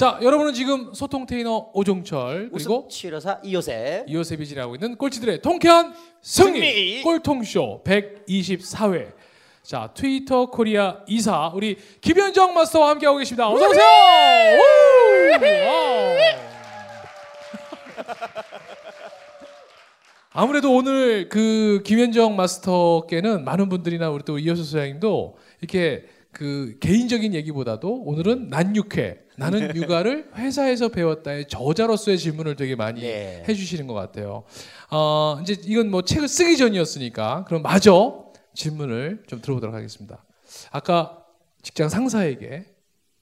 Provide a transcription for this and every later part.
자, 여러분은 지금 소통 테이너 오종철 그리고 치료사 이요셉. 이호셉이 진행하고 있는 꼴찌들의 통쾌한 승리, 승리! 꼴통쇼 124회. 자, 트위터 코리아 이사 우리 김현정 마스터와 함께하고 계십니다. 어서 오세요. 아무래도 오늘 그 김현정 마스터께는 많은 분들이나 우리 또 이효수 소장님도 이렇게 그 개인적인 얘기보다도 오늘은 난 육회 나는 육아를 회사에서 배웠다의 저자로서의 질문을 되게 많이 네. 해주시는 것 같아요. 어, 이제 이건 뭐 책을 쓰기 전이었으니까 그럼 마저 질문을 좀 들어보도록 하겠습니다. 아까 직장 상사에게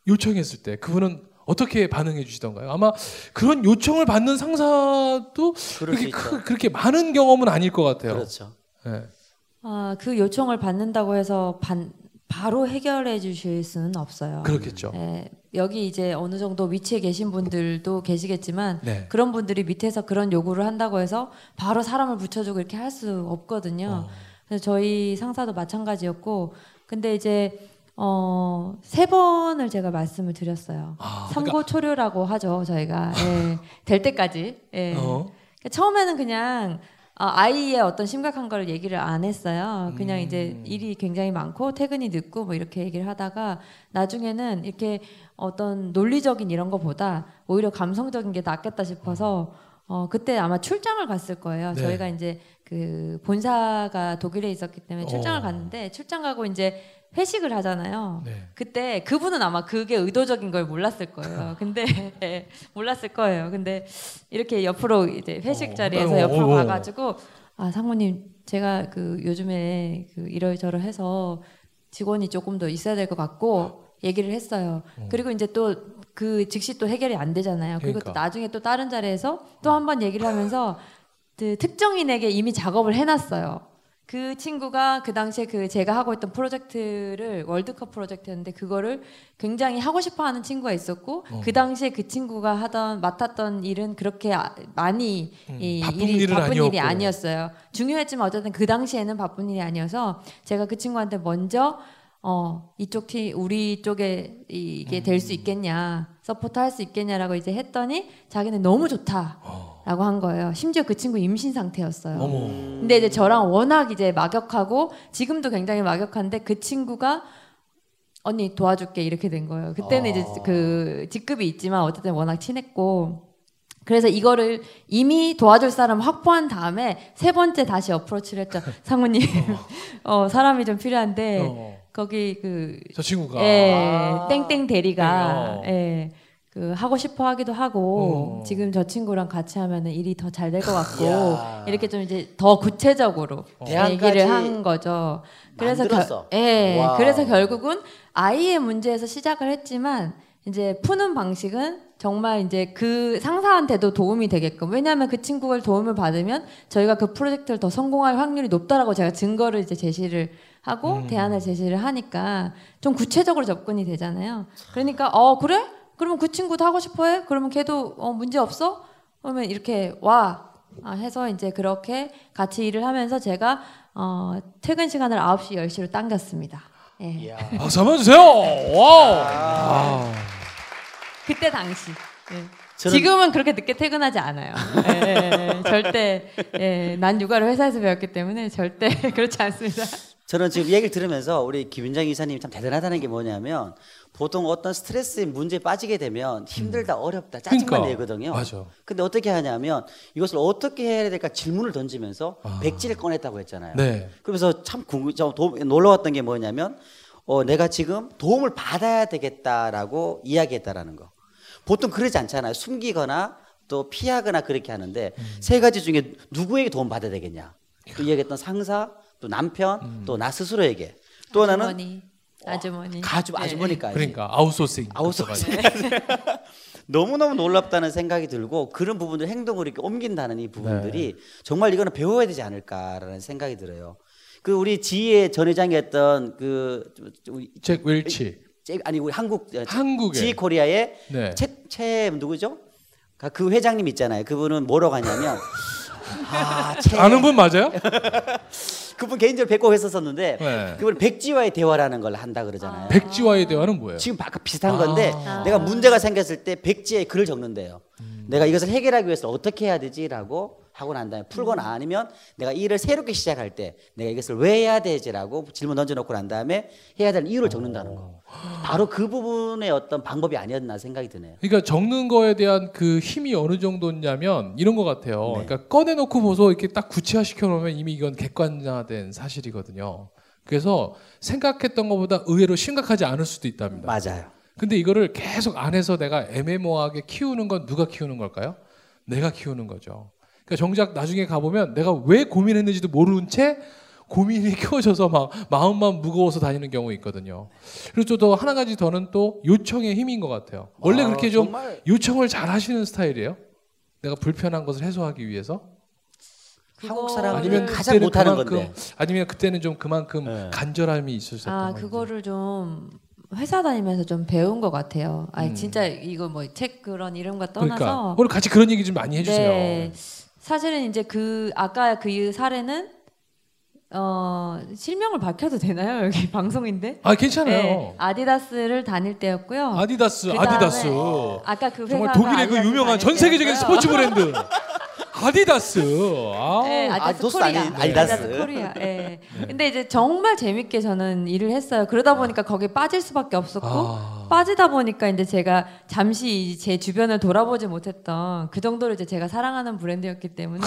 요청했을 때 그분은 어떻게 반응해 주시던가요? 아마 그런 요청을 받는 상사도 그렇게. 크- 그렇게 많은 경험은 아닐 것 같아요. 그렇죠. 네. 아, 그 요청을 받는다고 해서 반, 바로 해결해 주실 수는 없어요. 그렇겠죠. 예, 여기 이제 어느 정도 위치에 계신 분들도 계시겠지만 네. 그런 분들이 밑에서 그런 요구를 한다고 해서 바로 사람을 붙여주고 이렇게 할 수 없거든요. 어. 그래서 저희 상사도 마찬가지였고 근데 이제 어, 세 번을 제가 말씀을 드렸어요. 아, 삼고 초료라고 하죠 저희가 예, 될 때까지. 예. 어. 그러니까 처음에는 그냥 아, 아이의 어떤 심각한 걸 얘기를 안 했어요. 그냥 음. 이제 일이 굉장히 많고 퇴근이 늦고 뭐 이렇게 얘기를 하다가 나중에는 이렇게 어떤 논리적인 이런 거보다 오히려 감성적인 게 낫겠다 싶어서 어 그때 아마 출장을 갔을 거예요. 네. 저희가 이제 그 본사가 독일에 있었기 때문에 출장을 어. 갔는데 출장 가고 이제 회식을 하잖아요. 네. 그때 그분은 아마 그게 의도적인 걸 몰랐을 거예요. 근데 예, 몰랐을 거예요. 근데 이렇게 옆으로 이제 회식 어, 자리에서 어, 옆으로 어, 어. 가가지고 아 상무님 제가 그 요즘에 그 이러저러 해서 직원이 조금 더 있어야 될 것 같고 얘기를 했어요. 그리고 이제 또 그 즉시 또 해결이 안 되잖아요. 그리고 또 그러니까. 나중에 또 다른 자리에서 또 한 번 얘기를 하면서 그 특정인에게 이미 작업을 해놨어요. 그 친구가 그 당시에 그 제가 하고 있던 프로젝트를 월드컵 프로젝트였는데 그거를 굉장히 하고 싶어 하는 친구가 있었고 어. 그 당시에 그 친구가 하던 맡았던 일은 그렇게 아- 많이 음, 이 바쁜 일이 바쁜 아니었고. 일이 아니었어요. 중요했지만 어쨌든 그 당시에는 바쁜 일이 아니어서 제가 그 친구한테 먼저 어 이쪽 팀 우리 쪽에 이- 이게 될 음. 수 있겠냐 서포트 할수 있겠냐라고 이제 했더니 자기는 너무 좋다. 어. 라고 한 거예요. 심지어 그 친구 임신 상태였어요. 어머. 근데 이제 저랑 워낙 이제 막역하고 지금도 굉장히 막역한데 그 친구가 언니 도와줄게 이렇게 된 거예요. 그때는 이제 아. 그 직급이 있지만 어쨌든 워낙 친했고 그래서 이거를 이미 도와줄 사람 확보한 다음에 세 번째 다시 어프로치를 했죠. 상무님, 어, 사람이 좀 필요한데 어. 거기 그 저 친구가 예, 아. 땡땡 대리가 네, 어. 예. 그 하고 싶어 하기도 하고 어. 지금 저 친구랑 같이 하면은 일이 더 잘 될 것 같고. 이렇게 좀 이제 더 구체적으로 대안까지 얘기를 한 거죠. 그래서 만들었어. 결, 예, 와우. 그래서 결국은 아이의 문제에서 시작을 했지만 이제 푸는 방식은 정말 이제 그 상사한테도 도움이 되게끔 왜냐하면 그 친구가 도움을 받으면 저희가 그 프로젝트를 더 성공할 확률이 높다라고 제가 증거를 이제 제시를 하고 음. 대안을 제시를 하니까 좀 구체적으로 접근이 되잖아요. 그러니까 어 그래? 그러면 그 친구도 하고 싶어해? 그러면 걔도 어 문제 없어? 그러면 이렇게 와 아, 해서 이제 그렇게 같이 일을 하면서 제가 어, 퇴근 시간을 9시 10시로 당겼습니다. 예. 박수 한번 주세요. 와우. 아. 그때 당시. 예. 지금은 그렇게 늦게 퇴근하지 않아요. 예, 예, 예. 절대 예, 난 육아를 회사에서 배웠기 때문에 절대 그렇지 않습니다. 저는 지금 이 얘기를 들으면서 우리 김윤정 이사님이 참 대단하다는 게 뭐냐면 보통 어떤 스트레스의 문제에 빠지게 되면 힘들다 어렵다 짜증만 그러니까. 내거든요. 맞아. 근데 어떻게 하냐면 이것을 어떻게 해야 될까 질문을 던지면서 아. 백지를 꺼냈다고 했잖아요. 네. 그러면서 참 궁금, 저 도, 놀라웠던 게 뭐냐면 어, 내가 지금 도움을 받아야 되겠다라고 이야기했다라는 거. 보통 그러지 않잖아요. 숨기거나 또 피하거나 그렇게 하는데 음. 세 가지 중에 누구에게 도움 받아야 되겠냐. 또 이야기했던 상사, 또 남편, 음. 또나 스스로에게. 또 하나는 아주머니, 아주머니. 가주 예, 아주머니까지. 그러니까 아웃소싱. 아웃소싱. 너무너무 놀랍다는 생각이 들고 그런 부분들 행동으로 이렇게 옮긴다는 이 부분들이 네. 정말 이거는 배워야 되지 않을까라는 생각이 들어요. 그 우리 GE 전 회장이었던 그 우리 잭 웰치. 제- 아니 우리 한국 한국에. GE 코리아의 네. 최, 최 누구죠? 그- 그 회장님 있잖아요. 그분은 뭐라고 하냐면 아, 최, 아는 분 맞아요? 그분 개인적으로 뵙고 했었었는데 네. 그분 백지와의 대화라는 걸 한다 그러잖아요. 백지와의 대화는 뭐예요? 지금 아까 비슷한 아. 건데 아. 내가 문제가 생겼을 때 백지에 글을 적는데요. 음. 내가 이것을 해결하기 위해서 어떻게 해야 되지라고 하고 난 다음에 풀거나 아니면 내가 일을 새롭게 시작할 때 내가 이것을 왜 해야 되지라고 질문 던져놓고 난 다음에 해야 될 이유를 적는다는 거. 바로 그 부분의 어떤 방법이 아니었나 생각이 드네요. 그러니까 적는 거에 대한 그 힘이 어느 정도냐면 이런 것 같아요. 네. 그러니까 꺼내놓고 보소 이렇게 딱 구체화 시켜 놓으면 이미 이건 객관화된 사실이거든요. 그래서 생각했던 것보다 의외로 심각하지 않을 수도 있답니다. 맞아요. 근데 이거를 계속 안에서 내가 애매모호하게 키우는 건 누가 키우는 걸까요? 내가 키우는 거죠. 그러니까 정작 나중에 가보면 내가 왜 고민했는지도 모르는 채 고민이 키워져서 막 마음만 무거워서 다니는 경우 있거든요. 그리고 또 하나 가지 더는 또 요청의 힘인 것 같아요. 원래 아, 그렇게 좀 정말 요청을 잘 하시는 스타일이에요? 내가 불편한 것을 해소하기 위해서? 한국 사람들이 아니면 가장 못하는 그만큼 건데. 아니면 그때는 좀 그만큼 네. 간절함이 있으셨던 아 건지. 그거를 좀 회사 다니면서 좀 배운 것 같아요. 아니 음. 진짜 이거 뭐 책 그런 이름과 떠나서 그러니까 오늘 같이 그런 얘기 좀 많이 해주세요. 네. 사실은 이제 그 아까 그 사례는 어 실명을 밝혀도 되나요 여기 방송인데? 아 괜찮아요. 네, 아디다스를 다닐 때였고요. 아디다스, 그다음에 아디다스. 아까 그 정말 독일의 그 아디다스 유명한 전 세계적인. 스포츠 브랜드 아디다스. 아. 네, 아, 아디다스 도스 코리아. 아닌 아디다스. 코리아. 예. 근데 이제 정말 재밌게 저는 일을 했어요. 그러다 보니까 거기에 빠질 수밖에 없었고 아. 빠지다 보니까 이제 제가 잠시 제 주변을 돌아보지 못했던 그 정도로 이제 제가 사랑하는 브랜드였기 때문에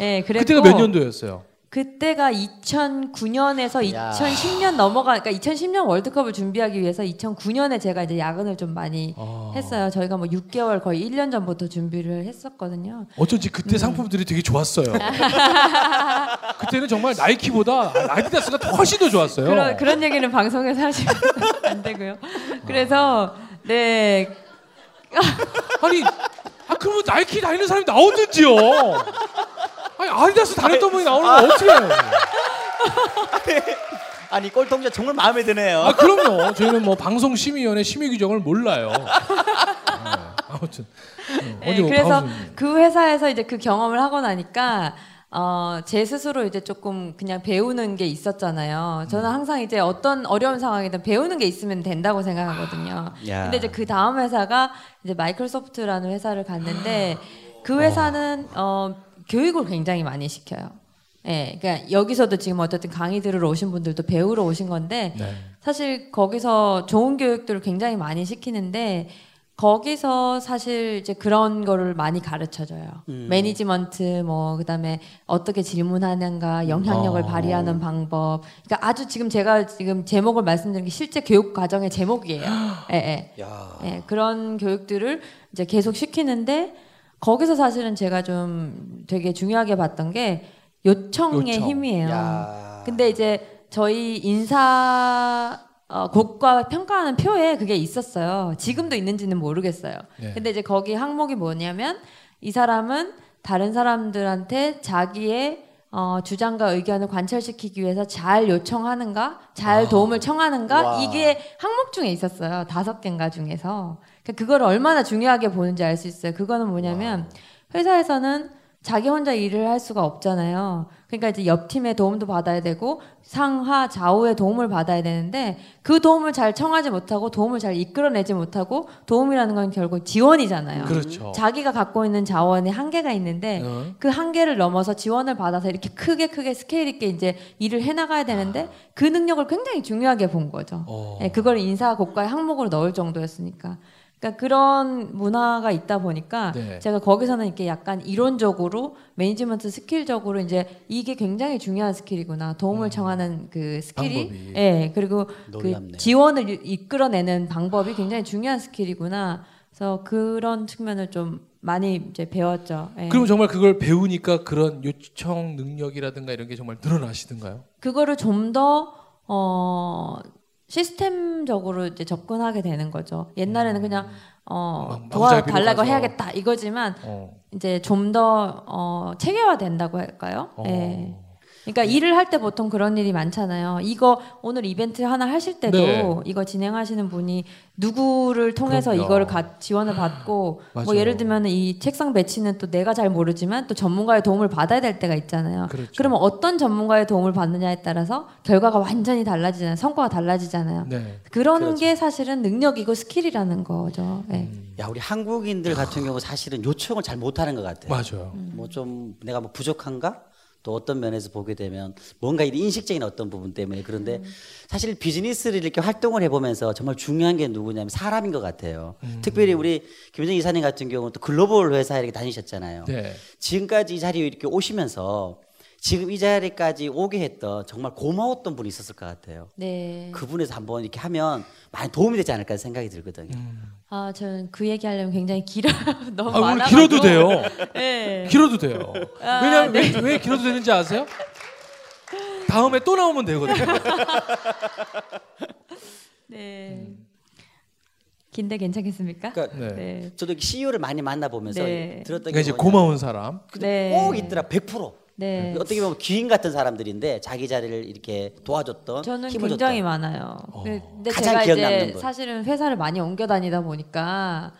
예, 그랬고 그때가 몇 년도였어요? 그때가 2009년에서 야. 2010년 넘어가 그러니까 2010년 월드컵을 준비하기 위해서 2009년에 제가 이제 야근을 좀 많이 아. 했어요. 저희가 뭐 6개월 거의 1년 전부터 준비를 했었거든요. 어쩐지 그때 음. 상품들이 되게 좋았어요. 그때는 정말 나이키보다 아디다스가 더 훨씬 더 좋았어요. 그런 그런 얘기는 방송에서 하시면 안 되고요. 그래서 네 아니, 아 그러면 나이키 다니는 사람이 나오든지요. 아니 아디다스 다녔던 분이 나오는 거 어떻게 해요? 아니 꼴통자 정말 마음에 드네요. 아 그럼요. 저희는 뭐 방송 심의위원회 심의 규정을 몰라요. 네, 아무튼 음, 네, 그래서 방송- 그 회사에서 이제 그 경험을 하고 나니까 어, 제 스스로 이제 조금 그냥 배우는 게 있었잖아요. 저는 항상 이제 어떤 어려운 상황이든 배우는 게 있으면 된다고 생각하거든요. 야. 근데 이제 그 다음 회사가 이제 마이크로소프트라는 회사를 갔는데 그 회사는 어, 교육을 굉장히 많이 시켜요. 예, 그러니까 여기서도 지금 어쨌든 강의 들으러 오신 분들도 배우러 오신 건데 네. 사실 거기서 좋은 교육들을 굉장히 많이 시키는데 거기서 사실 이제 그런 거를 많이 가르쳐 줘요. 음. 매니지먼트 뭐 그다음에 어떻게 질문하는가, 영향력을 어. 발휘하는 방법. 그러니까 아주 지금 제가 지금 제목을 말씀드린 게 실제 교육 과정의 제목이에요. 예, 예. 야. 예, 그런 교육들을 이제 계속 시키는데 거기서 사실은 제가 좀 되게 중요하게 봤던 게 요청의 요청. 힘이에요. 야. 근데 이제 저희 인사 어, 곡과 평가하는 표에 그게 있었어요. 지금도 있는지는 모르겠어요. 네. 근데 이제 거기 항목이 뭐냐면 이 사람은 다른 사람들한테 자기의 어, 주장과 의견을 관철시키기 위해서 잘 요청하는가, 잘 아. 도움을 청하는가 와. 이게 항목 중에 있었어요. 다섯 개인가 중에서 그거를 얼마나 중요하게 보는지 알 수 있어요. 그거는 뭐냐면 회사에서는 자기 혼자 일을 할 수가 없잖아요. 그러니까 이제 옆 팀의 도움도 받아야 되고 상하 좌우의 도움을 받아야 되는데 그 도움을 잘 청하지 못하고 도움을 잘 이끌어내지 못하고 도움이라는 건 결국 지원이잖아요. 그렇죠. 자기가 갖고 있는 자원이 한계가 있는데 어. 그 한계를 넘어서 지원을 받아서 이렇게 크게 크게 스케일 있게 이제 일을 해나가야 되는데 그 능력을 굉장히 중요하게 본 거죠. 어. 예, 그걸 인사 고과의 항목으로 넣을 정도였으니까. 그러니까 그런 문화가 있다 보니까 네. 제가 거기서는 이렇게 약간 이론적으로 management skill적으로 이제 이게 굉장히 중요한 skill이구나 도움을 청하는 그 skill이 음. 예 그리고 놀랍네. 그 지원을 이- 이끌어내는 방법이 굉장히 중요한 skill이구나 그래서 그런 측면을 좀 많이 이제 배웠죠. 예. 그럼 정말 그걸 배우니까 그런 요청 능력이라든가 이런 게 정말 늘어나시던가요? 그거를 좀더 어, 시스템적으로 이제 접근하게 되는 거죠. 옛날에는 그냥 어, 막 마구잡이로 도와달라고. 해야겠다 이거지만 어. 이제 좀 더 어, 체계화 된다고 할까요? 어. 예. 그러니까 일을 할 때 보통 그런 일이 많잖아요. 이거 오늘 이벤트 하나 하실 때도 네. 이거 진행하시는 분이 누구를 통해서 그럼요. 이거를 가- 지원을 받고 뭐. 예를 들면 이 책상 배치는 또 내가 잘 모르지만 또 전문가의 도움을 받아야 될 때가 있잖아요. 그렇죠. 그러면 어떤 전문가의 도움을 받느냐에 따라서 결과가 완전히 달라지잖아요. 성과가 달라지잖아요. 네. 그런 그렇죠. 게 사실은 능력이고 skill이라는 거죠. 네. 야 우리 한국인들 같은 경우 사실은 요청을 잘 못하는 것 같아요. 맞아요. 뭐좀 내가 뭐 부족한가? 또 어떤 면에서 보게 되면 뭔가 이 인식적인 어떤 부분 때문에 그런데 사실 비즈니스를 이렇게 활동을 해보면서 정말 중요한 게 누구냐면 사람인 것 같아요. 특별히 우리 김현정 이사님 같은 경우는 또 글로벌 회사에 이렇게 다니셨잖아요. 네. 지금까지 이 자리에 이렇게 오시면서 지금 이 자리까지 오게 했던 정말 고마웠던 분이 있었을 것 같아요. 네. 그분에서 한번 이렇게 하면 많이 도움이 되지 않을까 생각이 들거든요. 아, 저는 그 얘기하려면 굉장히 길어 너무 아, 오늘 많아. 길어도 돼요. 네. 길어도 돼요. 아, 왜냐면 왜, 왜 길어도 되는지 아세요? 다음에 또 나오면 되거든요. 네. 긴데 괜찮겠습니까? 그러니까 네. 네. 저도 CEO를 많이 만나 보면서 네. 들었던 그러니까 게 이제 뭐냐면 고마운 사람. 네. 꼭 있더라 100%. 네. 어떻게 보면 귀인 같은 사람들인데 자기 자리를 이렇게 도와줬던 저는 힘을 굉장히 줬던. 많아요. 근데, 근데 가장 제가 기억 남는 이제 분. 사실은 회사를 많이 옮겨 다니다 보니까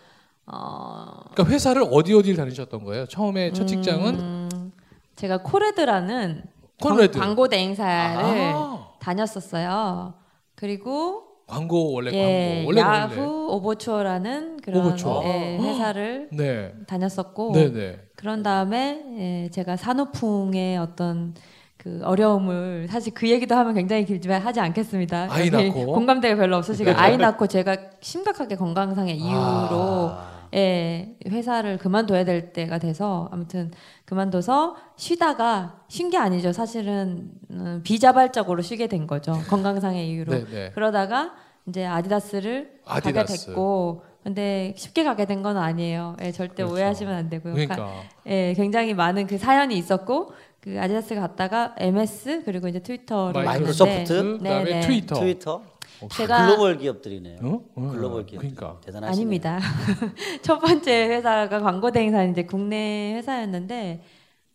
어 그러니까 회사를 어디 어디를 다니셨던 거예요? 처음에 첫 직장은 음, 제가 코레드라는 코레드. 광, 고 대행사를 아. 다녔었어요. 그리고 광고 원래 예, 광고 원래 야후 오버추어라는 그런 오버추어. 예, 회사를 원래. 네. 다녔었고 네, 네. 그런 다음에 예, 제가 산후풍의 어떤 그 어려움을 사실 그 얘기도 하면 굉장히 길지만 하지 않겠습니다. 아이 낳고. 공감대가 별로 없으시고 네. 아이 낳고 제가 심각하게 건강상의 이유로 아. 예, 회사를 그만둬야 될 때가 돼서 아무튼 그만둬서 쉬다가 쉰 게 아니죠. 사실은 음, 비자발적으로 쉬게 된 거죠. 건강상의 이유로. 네, 네. 그러다가 이제 아디다스를 가게 아디다스. 됐고 근데 쉽게 가게 된 건 아니에요. 예, 절대 그렇죠. 오해하시면 안 되고요. 가- 그러니까 예, 굉장히 많은 그 사연이 있었고 그 아디다스 갔다가 MS 그리고 이제 트위터를 마이크로소프트? 했는데 그다음에 네, 네. 트위터. 트위터 다 제가- 글로벌 기업들이네요. 어? 어, 글로벌 기업. 그러니까. 대단하시네요. 아닙니다. 첫 번째 회사가 광고 대행사는 이제 국내 회사였는데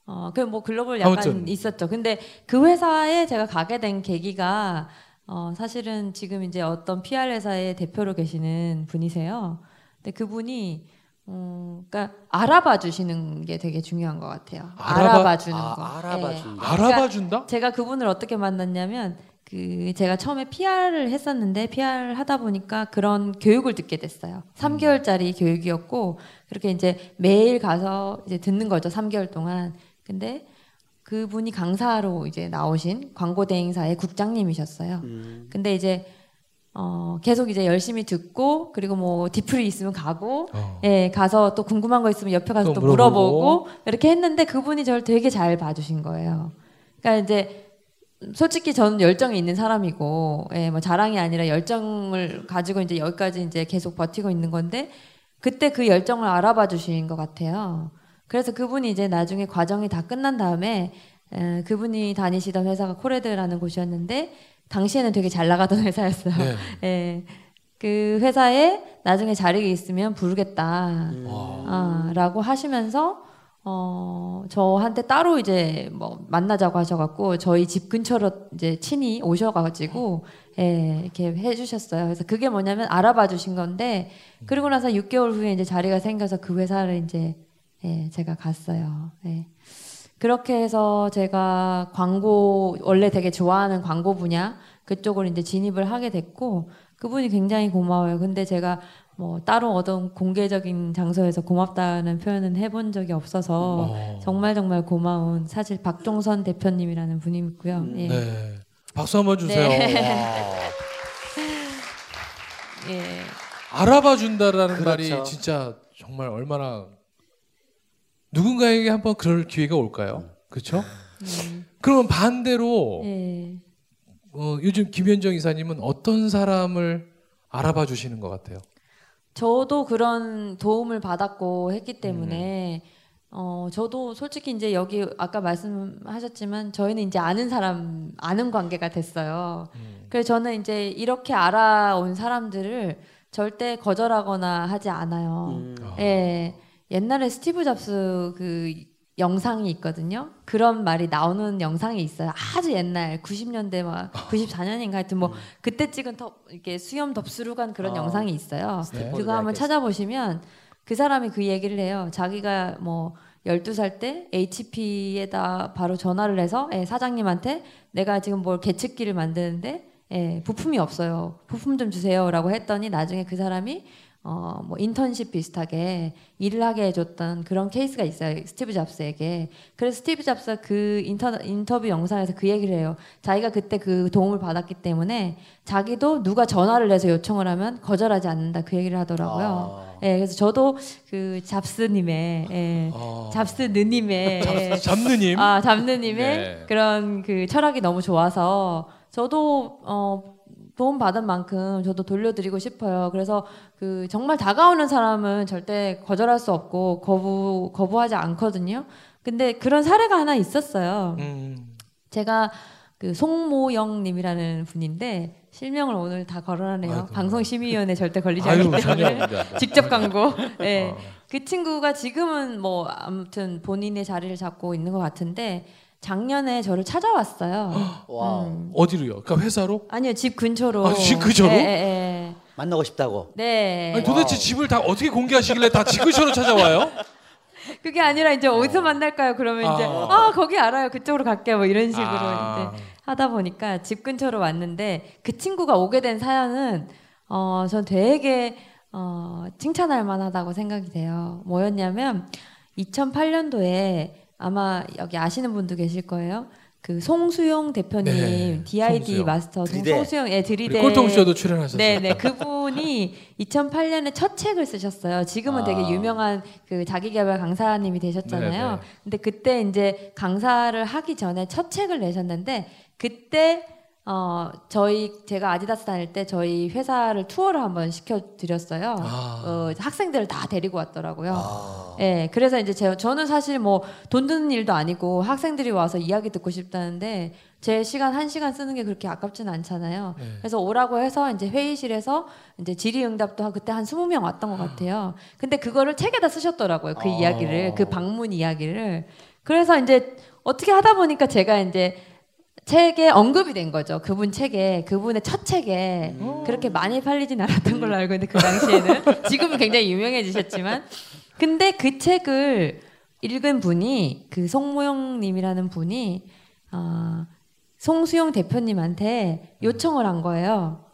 어, 그 뭐 글로벌 약간 아무튼. 있었죠. 근데 그 회사에 제가 가게 된 계기가 어, 사실은 지금 이제 어떤 PR 회사의 대표로 계시는 분이세요. 근데 그분이 어, 그러니까 알아봐 주시는 게 되게 중요한 것 같아요. 알아봐- 알아봐 주는 아, 거. 알아봐 예. 주는 거. 알아봐 준다? 제가 그분을 어떻게 만났냐면 그 제가 처음에 PR을 했었는데 PR을 하다 보니까 그런 교육을 듣게 됐어요. 3개월짜리 교육이었고 그렇게 이제 매일 가서 이제 듣는 거죠. 3개월 동안. 근데 그분이 강사로 이제 나오신 광고 대행사의 국장님이셨어요. 음. 근데 이제 어 계속 이제 열심히 듣고 그리고 뭐 디프리 있으면 가고 어. 예, 가서 또 궁금한 거 있으면 옆에 가서 또 또 물어보고. 물어보고. 이렇게 했는데 그분이 저를 되게 잘 봐주신 거예요. 그러니까 이제 솔직히 저는 열정이 있는 사람이고, 예, 뭐 자랑이 아니라 열정을 가지고 이제 여기까지 이제 계속 버티고 있는 건데 그때 그 열정을 알아봐 주신 것 같아요. 그래서 그분이 이제 나중에 과정이 다 끝난 다음에 에, 그분이 다니시던 회사가 코레드라는 곳이었는데 당시에는 되게 잘 나가던 회사였어요. 네. 예. 그 회사에 나중에 자리가 있으면 부르겠다. 와. 아, 라고 하시면서 어, 저한테 따로 이제 뭐 만나자고 하셔갖고 저희 집 근처로 이제 친히 오셔가지고 예, 이렇게 해주셨어요. 그래서 그게 뭐냐면 알아봐 주신 건데 그리고 나서 6개월 후에 이제 자리가 생겨서 그 회사를 이제 예, 제가 갔어요. 예. 그렇게 해서 제가 광고 원래 되게 좋아하는 광고 분야 그쪽으로 이제 진입을 하게 됐고 그분이 굉장히 고마워요. 근데 제가 뭐 따로 어떤 공개적인 장소에서 고맙다는 표현은 해본 적이 없어서 어. 정말 정말 고마운 사실 박종선 대표님이라는 분이 있고요. 예. 네. 박수 한번 주세요. 네. 와. 예. 알아봐 준다라는 그렇죠. 말이 진짜 정말 얼마나 누군가에게 한번 그럴 기회가 올까요? 그렇죠? 음. 그러면 반대로 예. 어, 요즘 김현정 이사님은 어떤 사람을 알아봐 주시는 것 같아요? 저도 그런 도움을 받았고 했기 때문에 음. 어 저도 솔직히 이제 여기 아까 말씀하셨지만 저희는 이제 아는 사람 아는 관계가 됐어요. 음. 그래서 저는 이제 이렇게 알아온 사람들을 절대 거절하거나 하지 않아요. 음. 아. 예. 옛날에 스티브 잡스 그 영상이 있거든요. 그런 말이 나오는 영상이 있어요. 아주 옛날 90년대 막 94년인가 하여튼 뭐 그때 찍은 더 이렇게 수염 덥수룩 한 그런 아. 영상이 있어요. 네. 그거 한번 찾아보시면 그 사람이 그 얘기를 해요. 자기가 뭐 12살 때 HP에다 바로 전화를 해서 예, 사장님한테 내가 지금 뭘 계측기를 만드는데 예, 부품이 없어요. 부품 좀 주세요라고 했더니 나중에 그 사람이 어, 뭐 인턴십 비슷하게 일을 하게 해줬던 그런 케이스가 있어요. 스티브 잡스에게. 그래서 스티브 잡스가 그 인터, 인터뷰 영상에서 그 얘기를 해요. 자기가 그때 그 도움을 받았기 때문에 자기도 누가 전화를 해서 요청을 하면 거절하지 않는다 그 얘기를 하더라고요. 아. 예, 그래서 저도 그 잡스님의 예, 어. 잡스 느님의 예, 잡느님. 아 잡느님의 네. 그런 그 철학이 너무 좋아서 저도 어 도움 받은 만큼 저도 돌려드리고 싶어요. 그래서 그 정말 다가오는 사람은 절대 거절할 수 없고 거부 거부하지 않거든요. 근데 그런 사례가 하나 있었어요. 음. 제가 그 송모영님이라는 분인데 실명을 오늘 다 거론하네요. 아이고. 방송심의위원회 절대 걸리지 않기 때문에. 직접 광고. 네. 어. 그 친구가 지금은 뭐 아무튼 본인의 자리를 잡고 있는 것 같은데 작년에 저를 찾아왔어요. Wow. 음. 어디로요? 그러니까 회사로? 아니요 집 근처로. 아, 집 근처로? 예, 예, 예. 만나고 싶다고. 네. 아니, 도대체 집을 다 어떻게 공개하시길래 다 지그셔로 찾아와요? 그게 아니라 이제 어디서 만날까요? 그러면 이제 아. 아 거기 알아요. 그쪽으로 갈게요. 뭐 이런 식으로 아. 이제 하다 보니까 집 근처로 왔는데 그 친구가 오게 된 사연은 어 전 되게 어 칭찬할 만하다고 생각이 돼요. 뭐였냐면 2008년도에 아마 여기 아시는 분도 계실 거예요. 그 송수용 대표님 네, DID 송수용. 마스터 드리데. 송수용 예 드리데 꼴통쇼도 출연하셨어요. 네, 네. 그분이 2008년에 첫 책을 쓰셨어요. 지금은 아. 되게 유명한 그 자기개발 강사님이 되셨잖아요. 네, 네. 근데 그때 이제 강사를 하기 전에 첫 책을 내셨는데 그때 어 저희 제가 아디다스 다닐 때 저희 회사를 투어를 한번 시켜 드렸어요. 아. 어 학생들을 다 데리고 왔더라고요. 아. 예, 그래서 이제 제, 저는 사실 뭐 돈 드는 일도 아니고 학생들이 와서 이야기 듣고 싶다는데 제 시간 한 시간 쓰는 게 그렇게 아깝지는 않잖아요. 네. 그래서 오라고 해서 이제 회의실에서 이제 질의응답도 한 그때 한 20명 왔던 것 같아요. 근데 그거를 책에다 쓰셨더라고요. 그 아. 이야기를 그 방문 이야기를. 그래서 이제 어떻게 하다 보니까 제가 이제 책에 언급이 된 거죠. 그분 책에 그분의 첫 책에 그렇게 많이 팔리진 않았던 걸로 알고 있는데 그 당시에는 지금은 굉장히 유명해지셨지만 근데 그 책을 읽은 분이 그 송모영님이라는 분이 아 송수영 대표님한테 요청을 한 거예요.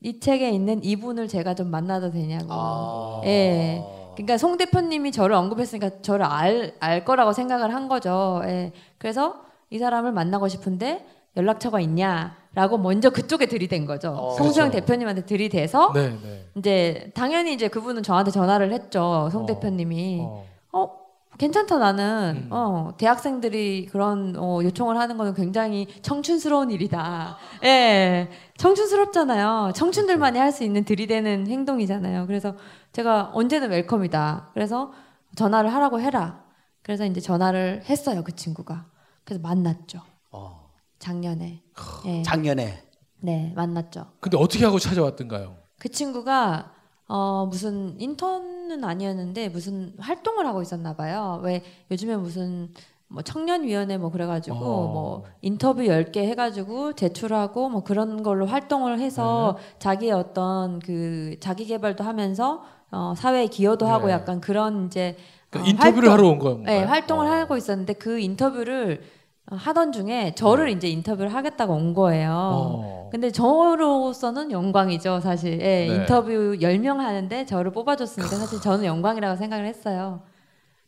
이 책에 있는 이분을 제가 좀 만나도 되냐고. 아. 예. 그러니까 송 대표님이 저를 언급했으니까 저를 알, 알 거라고 생각을 한 거죠. 예. 그래서 이 사람을 만나고 싶은데 연락처가 있냐라고 먼저 그쪽에 들이댄 거죠. 어. 송수영 그렇죠. 대표님한테 들이대서 네, 네. 이제 당연히 이제 그분은 저한테 전화를 했죠. 송 어. 대표님이. 어. 어 괜찮다 나는 음. 어 대학생들이 그런 어, 요청을 하는 거는 굉장히 청춘스러운 일이다. 예, 청춘스럽잖아요. 청춘들만이 할 수 있는 들이대는 행동이잖아요. 그래서 제가 언제든 웰컴이다. 그래서 전화를 하라고 해라. 그래서 이제 전화를 했어요 그 친구가. 그래서 만났죠. 어. 작년에. 예, 작년에. 네 만났죠. 근데 어떻게 하고 찾아왔던가요? 그 친구가 어 무슨 인턴은 아니었는데 무슨 활동을 하고 있었나 봐요. 왜 요즘에 무슨 뭐 청년위원회 뭐 그래가지고 어. 뭐 인터뷰 10개 해가지고 제출하고 뭐 그런 걸로 활동을 해서 네. 자기의 어떤 그 자기 개발도 하면서 어 사회에 기여도 하고 네. 약간 그런 이제 그러니까 어, 인터뷰를 활동- 하러 온 거예요. 네, 활동을 하고 있었는데 그 인터뷰를 하던 중에 저를 이제 인터뷰를 하겠다고 온 거예요. 어. 근데 저로서는 영광이죠, 사실. 예, 네. 인터뷰 10명 하는데 저를 뽑아줬으니까 사실 저는 영광이라고 생각을 했어요.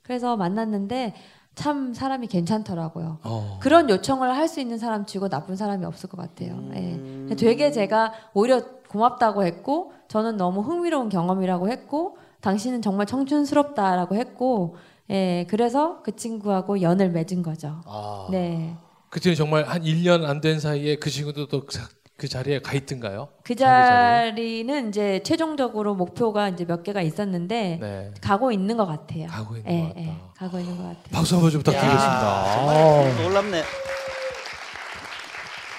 그래서 만났는데 참 사람이 괜찮더라고요. 어. 그런 요청을 할 수 있는 사람 치고 나쁜 사람이 없을 것 같아요. 음. 예. 되게 제가 오히려 고맙다고 했고, 저는 너무 흥미로운 경험이라고 했고, 당신은 정말 청춘스럽다라고 했고, 예, 그래서 그 친구하고 연을 맺은 거죠. 아. 네. 그때는 정말 한 1년 안 된 사이에 그 친구도 또 그 자리에 가 있던가요? 그? 자리는 이제 최종적으로 목표가 이제 몇 개가 있었는데 네. 가고 있는 것 같아요. 가고 있는 예, 것 같다. 예, 가고 있는 것 같아요. 박수 한번 좀 부탁드리겠습니다. 야, 아. 정말 놀랍네.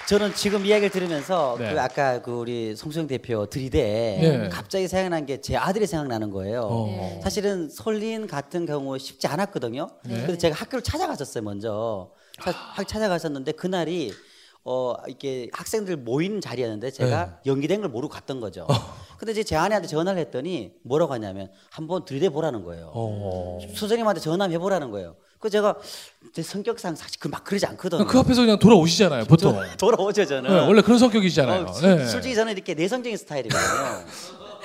저는 지금 이야기를 들으면서 네. 그 아까 그 우리 송수영 대표 들이대 네. 갑자기 생각난 게 제 아들이 생각나는 거예요. 어. 네. 사실은 설린 같은 경우 쉽지 않았거든요. 네. 근데 제가 학교를 찾아갔었어요 먼저. 차- 학 찾아갔었는데 그날이 어 이렇게 학생들 모인 자리였는데 제가 네. 연기된 걸 모르고 갔던 거죠. 근데 이제 제 아내한테 전화를 했더니 뭐라고 하냐면 한번 들이대 보라는 거예요. 어. 선생님한테 전화 해 보라는 거예요. 그 제가 제 성격상 사실 그 막 그러지 않거든요. 그 앞에서 그냥 돌아오시잖아요, 보통. 저- 돌아오죠 저는. 네, 원래 그런 성격이시잖아요. 어, 네. 수- 솔직히 저는 이렇게 내성적인 스타일이거든요.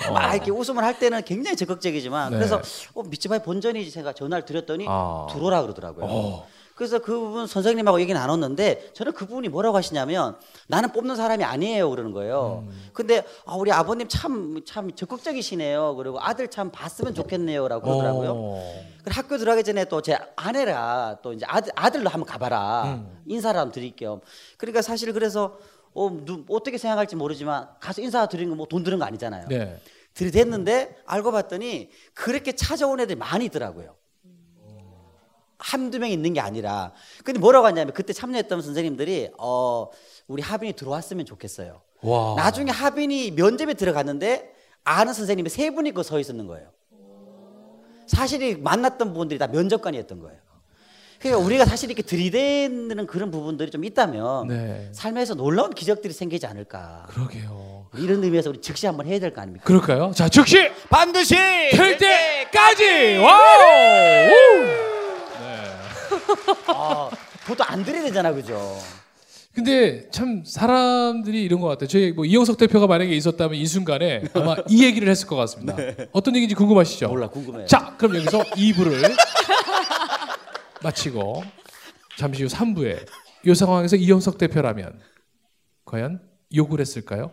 막 이렇게 웃음을 할 때는 굉장히 적극적이지만 네. 그래서 어, 믿지마이 본전이지 제가 전화를 드렸더니 아. 들어오라 그러더라고요. 어. 그래서 그분 선생님하고 얘기 나눴는데 저는 그분이 뭐라고 하시냐면 나는 뽑는 사람이 아니에요 그러는 거예요. 음. 근데 아, 우리 아버님 참 참 적극적이시네요. 그리고 아들 참 봤으면 좋겠네요라고 그러더라고요. 어. 그래 학교 들어가기 전에 또 제 아내라 또 이제 아들 아들로 한번 가봐라 음. 인사를 한번 드릴 겸 그러니까 사실 그래서 어, 누, 어떻게 생각할지 모르지만 가서 인사 드리는 거 뭐 돈 드는 거 아니잖아요. 네. 들이댔는데 알고 봤더니 그렇게 찾아온 애들이 많이 있더라고요. 한두 명 있는 게 아니라. 근데 뭐라고 하냐면 그때 참여했던 선생님들이 어, 우리 하빈이 들어왔으면 좋겠어요. 와. 나중에 하빈이 면접에 들어갔는데 아는 선생님이 세 분이 그 서 있었는 거예요. 사실이 만났던 분들이 다 면접관이었던 거예요. 그러니까 우리가 사실 이렇게 들이대는 그런 부분들이 좀 있다면 네. 삶에서 놀라운 기적들이 생기지 않을까. 그러게요. 이런 의미에서 우리 즉시 한번 해야 될 거 아닙니까? 그럴까요? 자, 즉시 반드시 될 때까지. Wow! 우! 네. 아, 보통 안 들이대잖아, 그죠? 근데 참 사람들이 이런 것 같아요. 저희 뭐 이영석 대표가 만약에 있었다면 이 순간에 아마 이 얘기를 했을 것 같습니다. 어떤 얘기인지 궁금하시죠? 몰라, 궁금해요. 자, 그럼 여기서 2부를 마치고 잠시 후 3부에 이 상황에서 이영석 대표라면 과연 욕을 했을까요?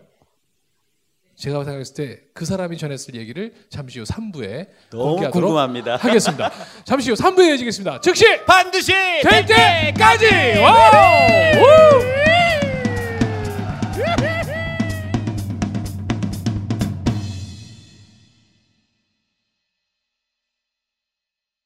제가 생각했을 때 그 사람이 전했을 얘기를 잠시 후 3부에 너무 공개하도록 궁금합니다. 하겠습니다. 잠시 후 3부에 이어지겠습니다. 즉시 반드시 될 때까지! Wow! 우!